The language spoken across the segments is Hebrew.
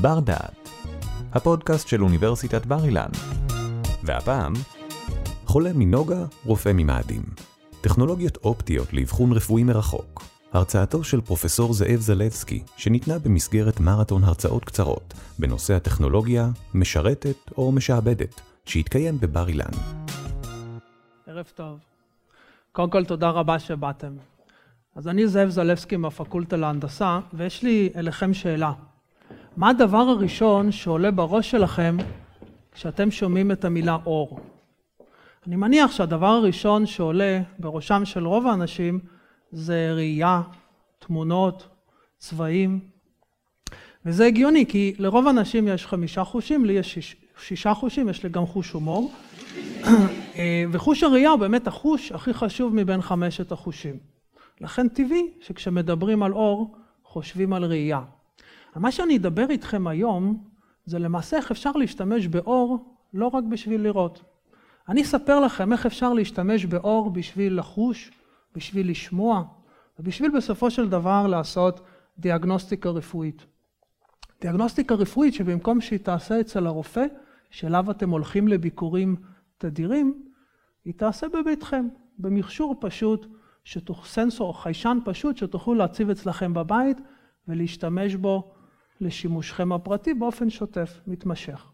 בר דעת, הפודקאסט של אוניברסיטת בר אילן. והפעם, חולה מנוגה, רופא ממאדים. טכנולוגיות אופטיות לאבחון רפואי מרחוק. הרצאתו של פרופסור זאב זלבסקי, שניתנה במסגרת מרתון הרצאות קצרות, בנושא הטכנולוגיה, משרתת או משעבדת, שהתקיים בבר אילן. ערב טוב. קודם כל, תודה רבה שבאתם. אז אני זאב זלבסקי מהפקולטה להנדסה, ויש לי אליכם שאלה. מה הדבר הראשון שעולה בראש שלכם כשאתם שומעים את המילה אור? אני מניח שהדבר הראשון שעולה בראשם של רוב האנשים זה ראייה, תמונות, צבעים, וזה הגיוני, כי לרוב האנשים יש חמישה חושים, לי יש שיש, שישה חושים, יש לי גם חוש הומור, וחוש הראייה הוא באמת החוש הכי חשוב מבין חמשת החושים. לכן טבעי שכשמדברים על אור, חושבים על ראייה. מה שאני אדבר איתכם היום, זה למעשה איך אפשר להשתמש באור לא רק בשביל לראות. אני אספר לכם איך אפשר להשתמש באור בשביל לחוש, בשביל לשמוע, ובשביל בסופו של דבר לעשות דיאגנוסטיקה רפואית. דיאגנוסטיקה רפואית שבמקום שהיא תעשה אצל הרופא, שאליו אתם הולכים לביקורים תדירים, היא תעשה בביתכם, במכשור פשוט, שתוך סנסור, חיישן פשוט, שתוכלו להציב אצלכם בבית ולהשתמש בו לשימושכם הפרטי באופן שוטף, מתמשך.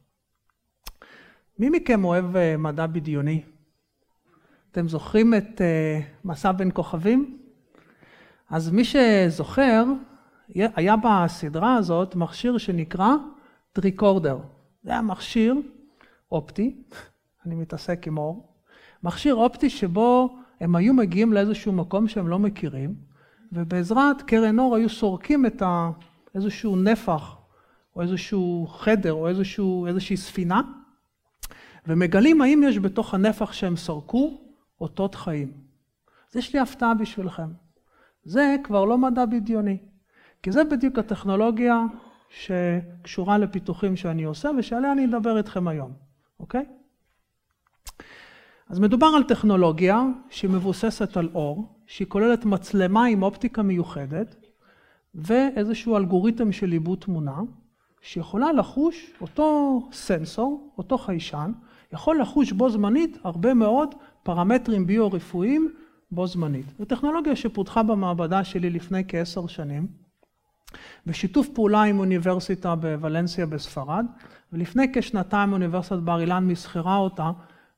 מי מכם אוהב אה, מדע בדיוני? אתם זוכרים את אה, מסע בין כוכבים? אז מי שזוכר, היה בסדרה הזאת מכשיר שנקרא טריקורדר. זה היה מכשיר אופטי, אני מתעסק עם אור, מכשיר אופטי שבו הם היו מגיעים לאיזשהו מקום שהם לא מכירים, ובעזרת קרן אור היו סורקים את ה... איזשהו נפח, או איזשהו חדר, או איזשהו, איזושהי ספינה, ומגלים האם יש בתוך הנפח שהם סרקו אותות חיים. אז יש לי הפתעה בשבילכם. זה כבר לא מדע בדיוני, כי זה בדיוק הטכנולוגיה שקשורה לפיתוחים שאני עושה ושעליה אני אדבר איתכם היום, אוקיי? אז מדובר על טכנולוגיה שהיא מבוססת על אור, שהיא כוללת מצלמה עם אופטיקה מיוחדת ואיזשהו אלגוריתם של עיבוד תמונה, שיכולה לחוש אותו סנסור, אותו חיישן, יכול לחוש בו זמנית הרבה מאוד פרמטרים ביו-רפואיים בו זמנית. זו טכנולוגיה שפותחה במעבדה שלי לפני כעשר שנים, בשיתוף פעולה עם אוניברסיטה בוולנסיה בספרד, ולפני כשנתיים אוניברסיטת בר אילן מסחרה אותה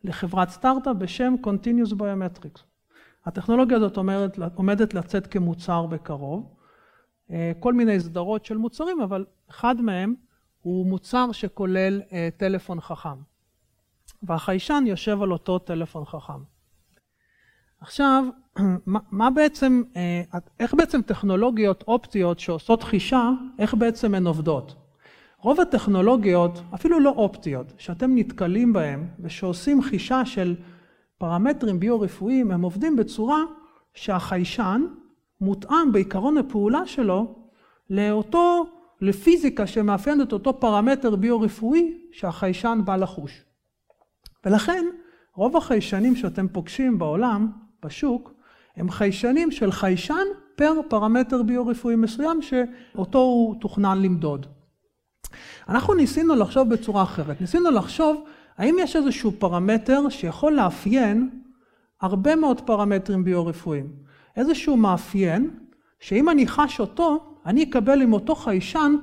לחברת סטארט-אפ בשם Continuous Biometrics. הטכנולוגיה הזאת עומדת, עומדת לצאת כמוצר בקרוב, כל מיני סדרות של מוצרים, אבל אחד מהם הוא מוצר שכולל אה, טלפון חכם. והחיישן יושב על אותו טלפון חכם. עכשיו, מה, מה בעצם, אה, איך בעצם טכנולוגיות אופטיות שעושות חישה, איך בעצם הן עובדות? רוב הטכנולוגיות, אפילו לא אופטיות, שאתם נתקלים בהן ושעושים חישה של פרמטרים ביו-רפואיים, הם עובדים בצורה שהחיישן מותאם בעיקרון הפעולה שלו לאותו, לפיזיקה שמאפיינת אותו פרמטר ביו-רפואי שהחיישן בא לחוש. ולכן רוב החיישנים שאתם פוגשים בעולם, בשוק, הם חיישנים של חיישן פר פרמטר ביו-רפואי מסוים שאותו הוא תוכנן למדוד. אנחנו ניסינו לחשוב בצורה אחרת, ניסינו לחשוב האם יש איזשהו פרמטר שיכול לאפיין הרבה מאוד פרמטרים ביו-רפואיים. איזשהו מאפיין שאם אני חש אותו, אני אקבל עם אותו חיישן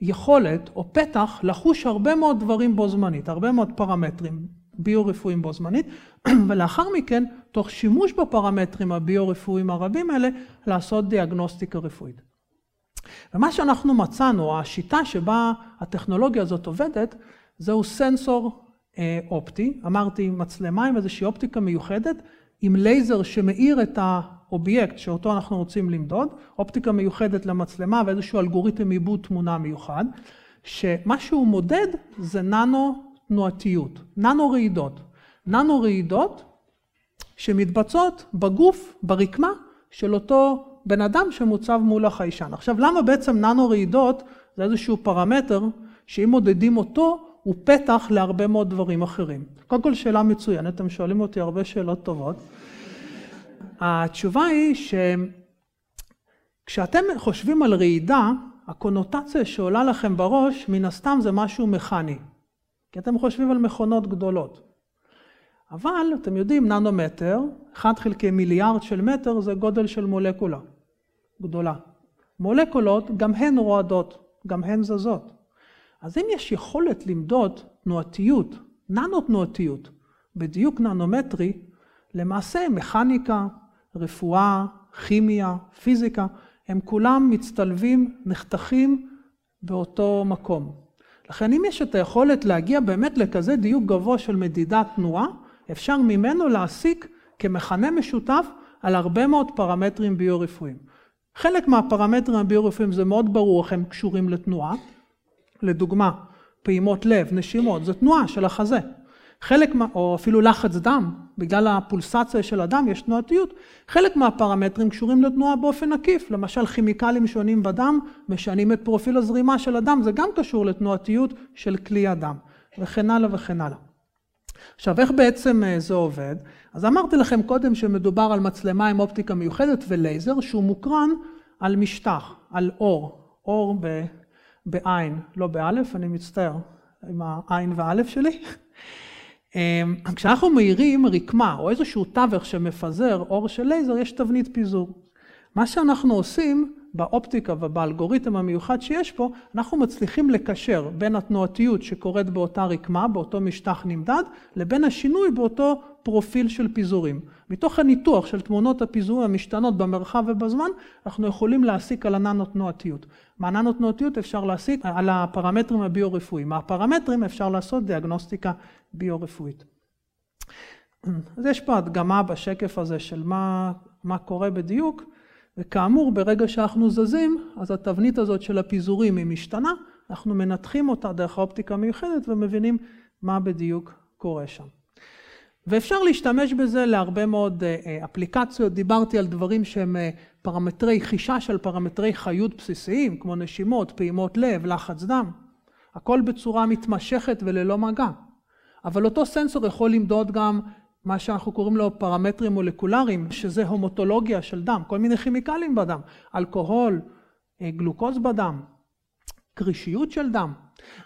יכולת או פתח לחוש הרבה מאוד דברים בו זמנית, הרבה מאוד פרמטרים. ביו-רפואיים בו זמנית, ולאחר מכן, תוך שימוש בפרמטרים הביו-רפואיים הרבים האלה, לעשות דיאגנוסטיקה רפואית. ומה שאנחנו מצאנו, השיטה שבה הטכנולוגיה הזאת עובדת, זהו סנסור אה, אופטי, אמרתי מצלמה עם איזושהי אופטיקה מיוחדת, עם לייזר שמאיר את האובייקט שאותו אנחנו רוצים למדוד, אופטיקה מיוחדת למצלמה ואיזשהו אלגוריתם עיבוד תמונה מיוחד, שמה שהוא מודד זה ננו תנועתיות, ננו רעידות. ננו רעידות שמתבצעות בגוף, ברקמה של אותו בן אדם שמוצב מול החיישן. עכשיו, למה בעצם ננו רעידות זה איזשהו פרמטר שאם מודדים אותו, הוא פתח להרבה מאוד דברים אחרים. קודם כל, שאלה מצוינת, אתם שואלים אותי הרבה שאלות טובות. התשובה היא שכשאתם חושבים על רעידה, הקונוטציה שעולה לכם בראש, מן הסתם זה משהו מכני. כי אתם חושבים על מכונות גדולות. אבל אתם יודעים, ננומטר, 1 חלקי מיליארד של מטר זה גודל של מולקולה גדולה. מולקולות, גם הן רועדות, גם הן זזות. אז אם יש יכולת למדוד תנועתיות, ננו-תנועתיות, בדיוק ננומטרי, למעשה מכניקה, רפואה, כימיה, פיזיקה, הם כולם מצטלבים, נחתכים באותו מקום. לכן אם יש את היכולת להגיע באמת לכזה דיוק גבוה של מדידת תנועה, אפשר ממנו להסיק כמכנה משותף על הרבה מאוד פרמטרים ביו-רפואיים. חלק מהפרמטרים הביו-רפואיים זה מאוד ברור איך הם קשורים לתנועה. לדוגמה, פעימות לב, נשימות, זה תנועה של החזה. חלק, מה, או אפילו לחץ דם, בגלל הפולסציה של הדם יש תנועתיות, חלק מהפרמטרים קשורים לתנועה באופן עקיף, למשל כימיקלים שונים בדם משנים את פרופיל הזרימה של הדם, זה גם קשור לתנועתיות של כלי הדם, וכן הלאה וכן הלאה. עכשיו, איך בעצם אה, זה עובד? אז אמרתי לכם קודם שמדובר על מצלמה עם אופטיקה מיוחדת ולייזר שהוא מוקרן על משטח, על אור, אור ב, בעין, לא באלף, אני מצטער עם העין והאלף שלי. אמ, כשאנחנו מאירים רקמה או איזשהו תווך שמפזר אור של לייזר, יש תבנית פיזור. מה שאנחנו עושים באופטיקה ובאלגוריתם המיוחד שיש פה, אנחנו מצליחים לקשר בין התנועתיות שקורית באותה רקמה, באותו משטח נמדד, לבין השינוי באותו פרופיל של פיזורים. מתוך הניתוח של תמונות הפיזור המשתנות במרחב ובזמן, אנחנו יכולים להסיק על הננו-תנועתיות. מהננו-תנועתיות אפשר להסיק על הפרמטרים הביו-רפואיים. מהפרמטרים אפשר לעשות דיאגנוסטיקה ביו-רפואית. אז יש פה הדגמה בשקף הזה של מה, מה קורה בדיוק. וכאמור, ברגע שאנחנו זזים, אז התבנית הזאת של הפיזורים היא משתנה, אנחנו מנתחים אותה דרך האופטיקה המיוחדת ומבינים מה בדיוק קורה שם. ואפשר להשתמש בזה להרבה מאוד אה, אה, אפליקציות, דיברתי על דברים שהם אה, פרמטרי חישה של פרמטרי חיות בסיסיים, כמו נשימות, פעימות לב, לחץ דם, הכל בצורה מתמשכת וללא מגע. אבל אותו סנסור יכול למדוד גם מה שאנחנו קוראים לו פרמטרים מולקולריים, שזה הומוטולוגיה של דם, כל מיני כימיקלים בדם, אלכוהול, גלוקוז בדם, קרישיות של דם.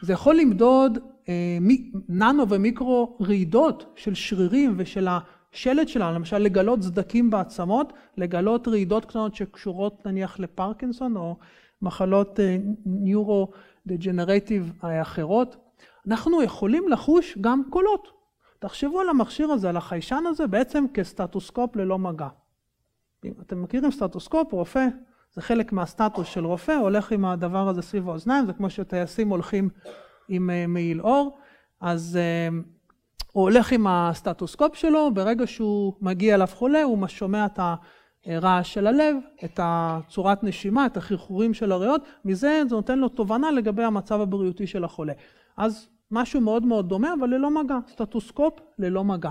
זה יכול למדוד ננו ומיקרו רעידות של שרירים ושל השלד שלנו, למשל לגלות סדקים בעצמות, לגלות רעידות קטנות שקשורות נניח לפרקינסון או מחלות ניורו-דג'נרטיב אה, אחרות. אנחנו יכולים לחוש גם קולות. תחשבו על המכשיר הזה, על החיישן הזה, בעצם כסטטוסקופ ללא מגע. אתם מכירים סטטוסקופ, רופא, זה חלק מהסטטוס של רופא, הולך עם הדבר הזה סביב האוזניים, זה כמו שטייסים הולכים עם אה, מעיל עור, אז אה, הוא הולך עם הסטטוסקופ שלו, ברגע שהוא מגיע אליו חולה, הוא שומע את הרעש של הלב, את הצורת נשימה, את החרחורים של הריאות, מזה זה נותן לו תובנה לגבי המצב הבריאותי של החולה. אז משהו מאוד מאוד דומה, אבל ללא מגע, סטטוסקופ ללא מגע.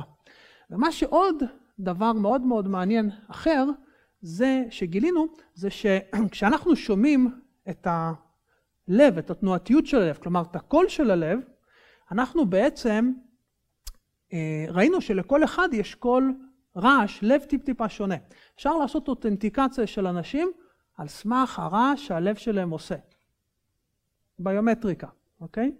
ומה שעוד דבר מאוד מאוד מעניין אחר, זה שגילינו, זה שכשאנחנו שומעים את הלב, את התנועתיות של הלב, כלומר את הקול של הלב, אנחנו בעצם אה, ראינו שלכל אחד יש קול רעש, לב טיפ-טיפה שונה. אפשר לעשות אותנטיקציה של אנשים על סמך הרעש שהלב שלהם עושה. ביומטריקה, אוקיי?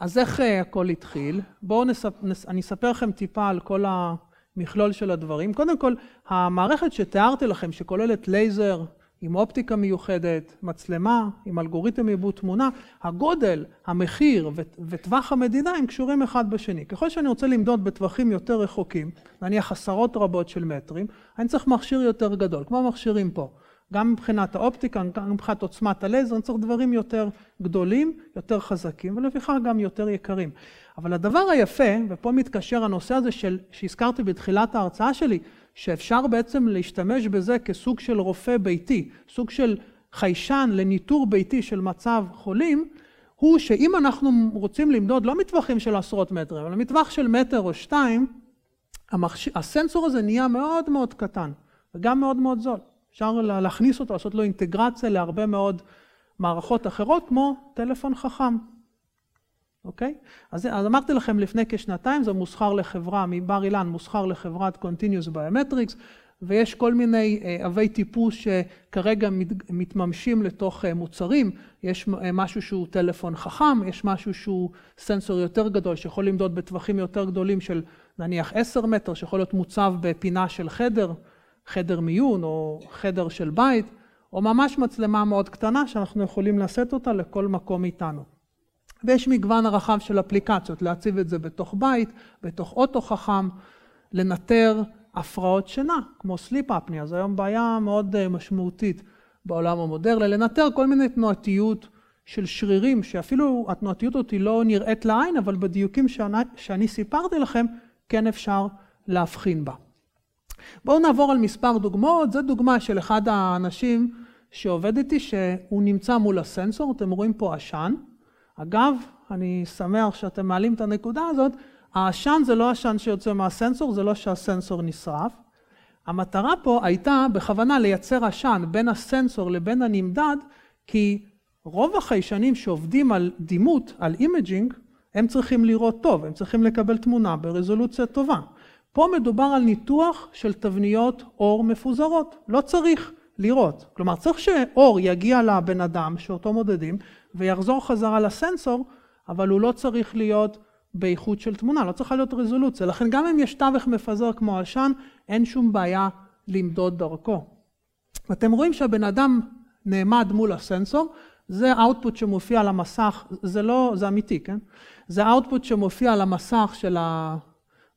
אז איך אה, הכל התחיל? בואו נספ... אני אספר לכם טיפה על כל המכלול של הדברים. קודם כל, המערכת שתיארתי לכם, שכוללת לייזר עם אופטיקה מיוחדת, מצלמה, עם אלגוריתם עיבוד תמונה, הגודל, המחיר וטווח המדידה הם קשורים אחד בשני. ככל שאני רוצה למדוד בטווחים יותר רחוקים, נניח עשרות רבות של מטרים, אני צריך מכשיר יותר גדול, כמו המכשירים פה. גם מבחינת האופטיקה, גם מבחינת עוצמת הלייזר, אני צריך דברים יותר גדולים, יותר חזקים, ולפיכך גם יותר יקרים. אבל הדבר היפה, ופה מתקשר הנושא הזה של, שהזכרתי בתחילת ההרצאה שלי, שאפשר בעצם להשתמש בזה כסוג של רופא ביתי, סוג של חיישן לניטור ביתי של מצב חולים, הוא שאם אנחנו רוצים למדוד לא מטווחים של עשרות מטרים, אלא מטווח של מטר או שתיים, המחש... הסנסור הזה נהיה מאוד מאוד קטן, וגם מאוד מאוד זול. אפשר להכניס אותו, לעשות לו אינטגרציה להרבה מאוד מערכות אחרות, כמו טלפון חכם. אוקיי? אז, אז אמרתי לכם לפני כשנתיים, זה מוסחר לחברה, מבר אילן מוסחר לחברת Continuous Biometrics, ויש כל מיני עבי טיפוס שכרגע מתממשים לתוך מוצרים. יש משהו שהוא טלפון חכם, יש משהו שהוא סנסור יותר גדול, שיכול למדוד בטווחים יותר גדולים של נניח עשר מטר, שיכול להיות מוצב בפינה של חדר, חדר מיון או חדר של בית, או ממש מצלמה מאוד קטנה שאנחנו יכולים לשאת אותה לכל מקום איתנו. ויש מגוון רחב של אפליקציות, להציב את זה בתוך בית, בתוך אוטו חכם, לנטר הפרעות שינה, כמו סליפ אפניה, זו היום בעיה מאוד אה, משמעותית בעולם המודרני, לנטר כל מיני תנועתיות של שרירים, שאפילו התנועתיות הזאת היא לא נראית לעין, אבל בדיוקים שאני, שאני סיפרתי לכם, כן אפשר להבחין בה. בואו נעבור על מספר דוגמאות, זו דוגמה של אחד האנשים שעובד איתי, שהוא נמצא מול הסנסור, אתם רואים פה עשן. אגב, אני שמח שאתם מעלים את הנקודה הזאת, העשן זה לא עשן שיוצא מהסנסור, זה לא שהסנסור נשרף. המטרה פה הייתה בכוונה לייצר עשן בין הסנסור לבין הנמדד, כי רוב החיישנים שעובדים על דימות, על imaging, הם צריכים לראות טוב, הם צריכים לקבל תמונה ברזולוציה טובה. פה מדובר על ניתוח של תבניות אור מפוזרות, לא צריך לראות. כלומר, צריך שאור יגיע לבן אדם שאותו מודדים ויחזור חזרה לסנסור, אבל הוא לא צריך להיות באיכות של תמונה, לא צריכה להיות רזולוציה. לכן גם אם יש תווך מפזר כמו עשן, אין שום בעיה למדוד דרכו. אתם רואים שהבן אדם נעמד מול הסנסור, זה ה output שמופיע על המסך, זה לא, זה אמיתי, כן? זה ה output שמופיע על המסך של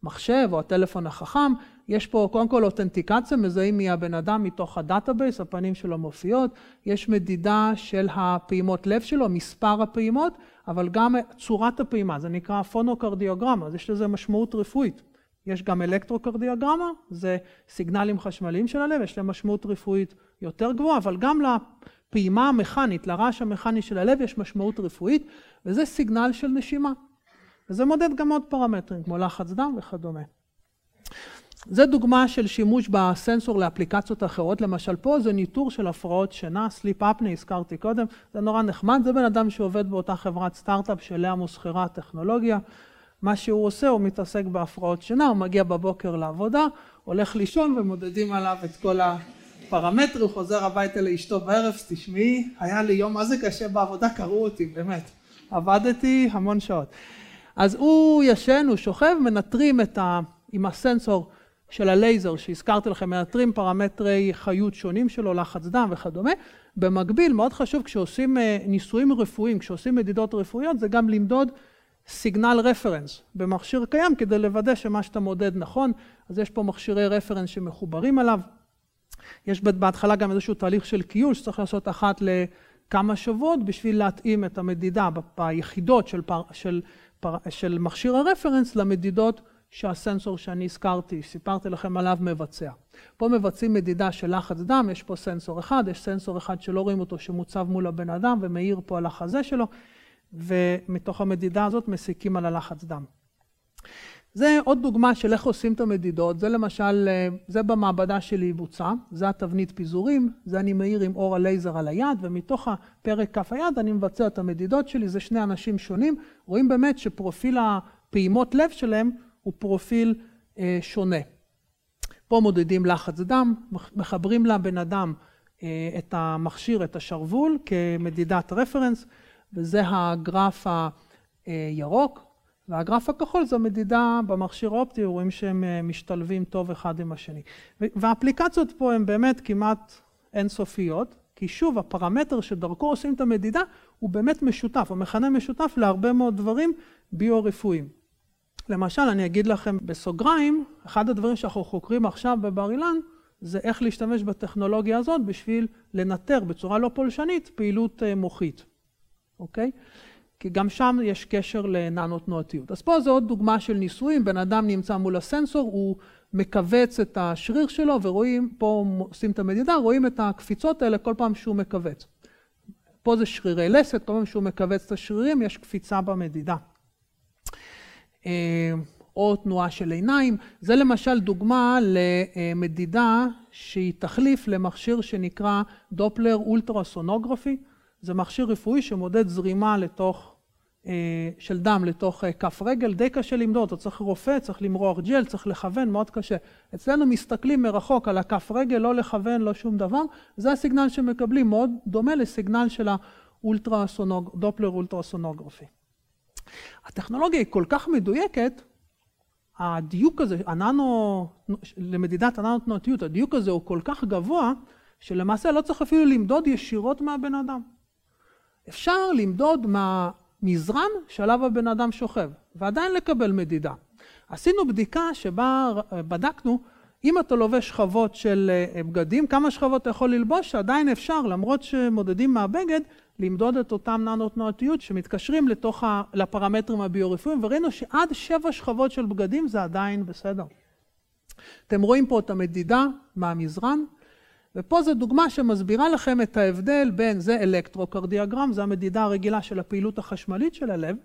המחשב או הטלפון החכם. יש פה קודם כל אותנטיקציה, מזהים מי הבן אדם מתוך ה database, הפנים שלו מופיעות. יש מדידה של הפעימות לב שלו, מספר הפעימות, אבל גם צורת הפעימה, זה נקרא פונוקרדיוגרמה, אז יש לזה משמעות רפואית. יש גם אלקטרוקרדיוגרמה, זה סיגנלים חשמליים של הלב, יש להם משמעות רפואית יותר גבוהה, אבל גם לפעימה המכנית, לרעש המכני של הלב יש משמעות רפואית, וזה סיגנל של נשימה. וזה מודד גם עוד פרמטרים, כמו לחץ דם וכדומה. זה דוגמה של שימוש בסנסור לאפליקציות אחרות, למשל פה זה ניטור של הפרעות שינה, סליפ אפני, הזכרתי קודם, זה נורא נחמד, זה בן אדם שעובד באותה חברת סטארט-אפ שאליה מוסחרה הטכנולוגיה, מה שהוא עושה, הוא מתעסק בהפרעות שינה, הוא מגיע בבוקר לעבודה, הולך לישון ומודדים עליו את כל הפרמטרים, חוזר הביתה לאשתו בערב, תשמעי, היה לי יום מה זה קשה בעבודה, קראו אותי, באמת, עבדתי המון שעות. אז הוא ישן, הוא שוכב, מנטרים את ה... עם הסנסור של הלייזר שהזכרתי לכם, מנטרים פרמטרי חיות שונים שלו, לחץ דם וכדומה. במקביל, מאוד חשוב כשעושים אה, ניסויים רפואיים, כשעושים מדידות רפואיות, זה גם למדוד סיגנל רפרנס במכשיר קיים כדי לוודא שמה שאתה מודד נכון. אז יש פה מכשירי רפרנס שמחוברים עליו. יש בהתחלה גם איזשהו תהליך של קיול שצריך לעשות אחת לכמה שבועות בשביל להתאים את המדידה ביחידות של, פר, של, של מכשיר הרפרנס למדידות שהסנסור שאני הזכרתי, סיפרתי לכם עליו, מבצע. פה מבצעים מדידה של לחץ דם, יש פה סנסור אחד, יש סנסור אחד שלא רואים אותו שמוצב מול הבן אדם ומאיר פה על החזה שלו, ומתוך המדידה הזאת מסיקים על הלחץ דם. זה עוד דוגמה של איך עושים את המדידות, זה למשל, זה במעבדה שלי בוצע, זה התבנית פיזורים, זה אני מאיר עם אור הלייזר על היד, ומתוך הפרק כף היד אני מבצע את המדידות שלי, זה שני אנשים שונים, רואים באמת שפרופיל הפעימות לב שלהם הוא פרופיל אה, שונה. פה מודדים לחץ דם, מחברים לבן אדם אה, את המכשיר, את השרוול, כמדידת רפרנס, וזה הגרף הירוק, והגרף הכחול זו מדידה במכשיר האופטי, רואים שהם אה, משתלבים טוב אחד עם השני. והאפליקציות פה הן באמת כמעט אינסופיות, כי שוב, הפרמטר שדרכו עושים את המדידה הוא באמת משותף, המכנה משותף להרבה מאוד דברים ביו-רפואיים. למשל, אני אגיד לכם בסוגריים, אחד הדברים שאנחנו חוקרים עכשיו בבר אילן, זה איך להשתמש בטכנולוגיה הזאת בשביל לנטר בצורה לא פולשנית פעילות אה, מוחית, אוקיי? כי גם שם יש קשר לננו תנועתיות. אז פה זו עוד דוגמה של ניסויים, בן אדם נמצא מול הסנסור, הוא מכווץ את השריר שלו, ורואים, פה עושים את המדידה, רואים את הקפיצות האלה כל פעם שהוא מכווץ. פה זה שרירי לסת, כל פעם שהוא מכווץ את השרירים יש קפיצה במדידה. אה, או תנועה של עיניים. זה למשל דוגמה למדידה שהיא תחליף למכשיר שנקרא דופלר אולטרסונוגרפי. זה מכשיר רפואי שמודד זרימה לתוך של דם לתוך אה, כף רגל, די קשה למדוד, אתה צריך רופא, צריך למרוח ג'ל, צריך לכוון, מאוד קשה. אצלנו מסתכלים מרחוק על הכף רגל, לא לכוון, לא שום דבר, זה הסיגנל שמקבלים, מאוד דומה לסיגנל של הדופלר אולטרסונוגרפי. הטכנולוגיה היא כל כך מדויקת, הדיוק הזה, הננו, למדידת הננו תנועתיות, הדיוק הזה הוא כל כך גבוה, שלמעשה לא צריך אפילו למדוד ישירות מהבן אדם. אפשר למדוד מהמזרן שעליו הבן אדם שוכב, ועדיין לקבל מדידה. עשינו בדיקה שבה בדקנו, אם אתה לובש שכבות של אה, בגדים, כמה שכבות אתה יכול ללבוש, שעדיין אפשר, למרות שמודדים מהבגד, למדוד את אותם ננו תנועתיות שמתקשרים לתוך ה... לפרמטרים הביו-רפואיים, וראינו שעד שבע שכבות של בגדים זה עדיין בסדר. אתם רואים פה את המדידה מהמזרן, ופה זו דוגמה שמסבירה לכם את ההבדל בין זה אלקטרוקרדיאגרם, זו המדידה הרגילה של הפעילות החשמלית של הלב,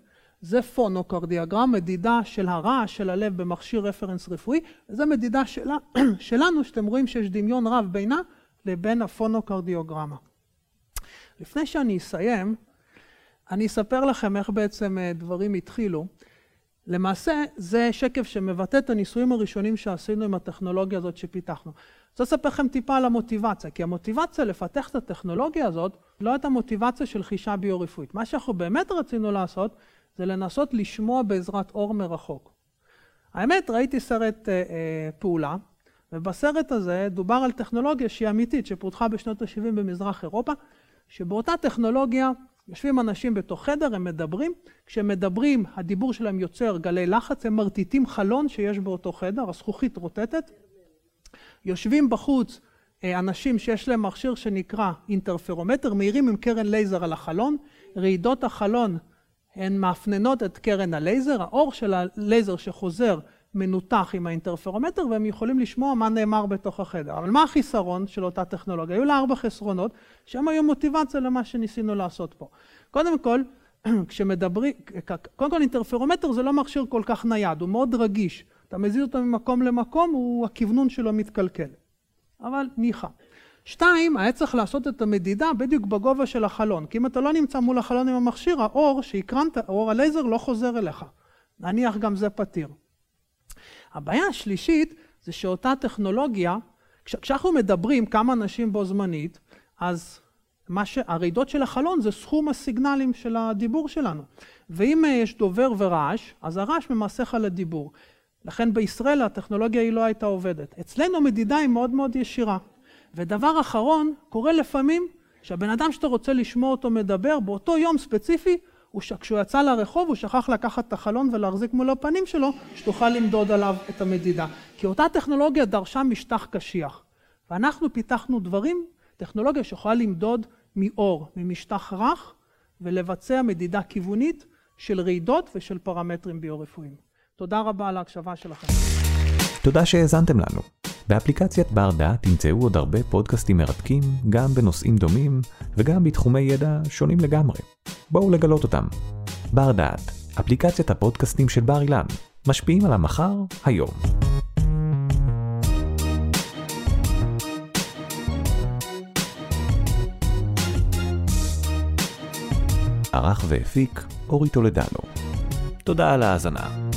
זה פונוקרדיאגרם, מדידה של הרעש של הלב במכשיר רפרנס רפואי, וזו מדידה שלה, שלנו, שאתם רואים שיש דמיון רב בינה לבין הפונוקרדיוגרמה. לפני שאני אסיים, אני אספר לכם איך בעצם אה, דברים התחילו. למעשה, זה שקף שמבטא את הניסויים הראשונים שעשינו עם הטכנולוגיה הזאת שפיתחנו. רוצה לספר לכם טיפה על המוטיבציה, כי המוטיבציה לפתח את הטכנולוגיה הזאת לא הייתה מוטיבציה של חישה ביו-רפואית. מה שאנחנו באמת רצינו לעשות, זה לנסות לשמוע בעזרת אור מרחוק. האמת, ראיתי סרט אה, אה, פעולה, ובסרט הזה דובר על טכנולוגיה שהיא אמיתית, שפותחה בשנות ה-70 במזרח אירופה, שבאותה טכנולוגיה יושבים אנשים בתוך חדר, הם מדברים, כשהם מדברים הדיבור שלהם יוצר גלי לחץ, הם מרטיטים חלון שיש באותו חדר, הזכוכית רוטטת. יושבים בחוץ אה, אנשים שיש להם מכשיר שנקרא אינטרפרומטר, מאירים עם קרן לייזר על החלון, רעידות החלון הן מאפננות את קרן הלייזר, האור של הלייזר שחוזר מנותח עם האינטרפרומטר והם יכולים לשמוע מה נאמר בתוך החדר. אבל מה החיסרון של אותה טכנולוגיה? היו לה ארבע חסרונות שהם היו מוטיבציה למה שניסינו לעשות פה. קודם כל, כשמדברים, קודם כל אינטרפרומטר זה לא מכשיר כל כך נייד, הוא מאוד רגיש. אתה מזיז אותו ממקום למקום, הוא, הכוונון שלו מתקלקל. אבל ניחא. שתיים, היה צריך לעשות את המדידה בדיוק בגובה של החלון, כי אם אתה לא נמצא מול החלון עם המכשיר, האור שהקרנת, אור הלייזר לא חוזר אליך. נניח גם זה פתיר. הבעיה השלישית זה שאותה טכנולוגיה, כש, כשאנחנו מדברים כמה אנשים בו זמנית, אז מה. הרעידות של החלון זה סכום הסיגנלים של הדיבור שלנו. ואם יש דובר ורעש, אז הרעש ממסך על הדיבור. לכן בישראל הטכנולוגיה היא לא הייתה עובדת. אצלנו מדידה היא מאוד מאוד ישירה. ודבר אחרון, קורה לפעמים שהבן אדם שאתה רוצה לשמוע אותו מדבר, באותו יום ספציפי, כשהוא יצא לרחוב הוא שכח לקחת את החלון ולהחזיק מול הפנים שלו, שתוכל למדוד עליו את המדידה. כי אותה טכנולוגיה דרשה משטח קשיח. ואנחנו פיתחנו דברים, טכנולוגיה שיכולה למדוד מאור, ממשטח רך, ולבצע מדידה כיוונית של רעידות ושל פרמטרים ביו-רפואיים. תודה רבה על ההקשבה שלכם. תודה שהאזנתם לנו. באפליקציית בר דעת תמצאו עוד הרבה פודקאסטים מרתקים, גם בנושאים דומים וגם בתחומי ידע שונים לגמרי. בואו לגלות אותם. בר דעת, אפליקציית הפודקאסטים של בר אילן, משפיעים על המחר, היום. ערך והפיק אורי טולדנו. תודה על ההאזנה.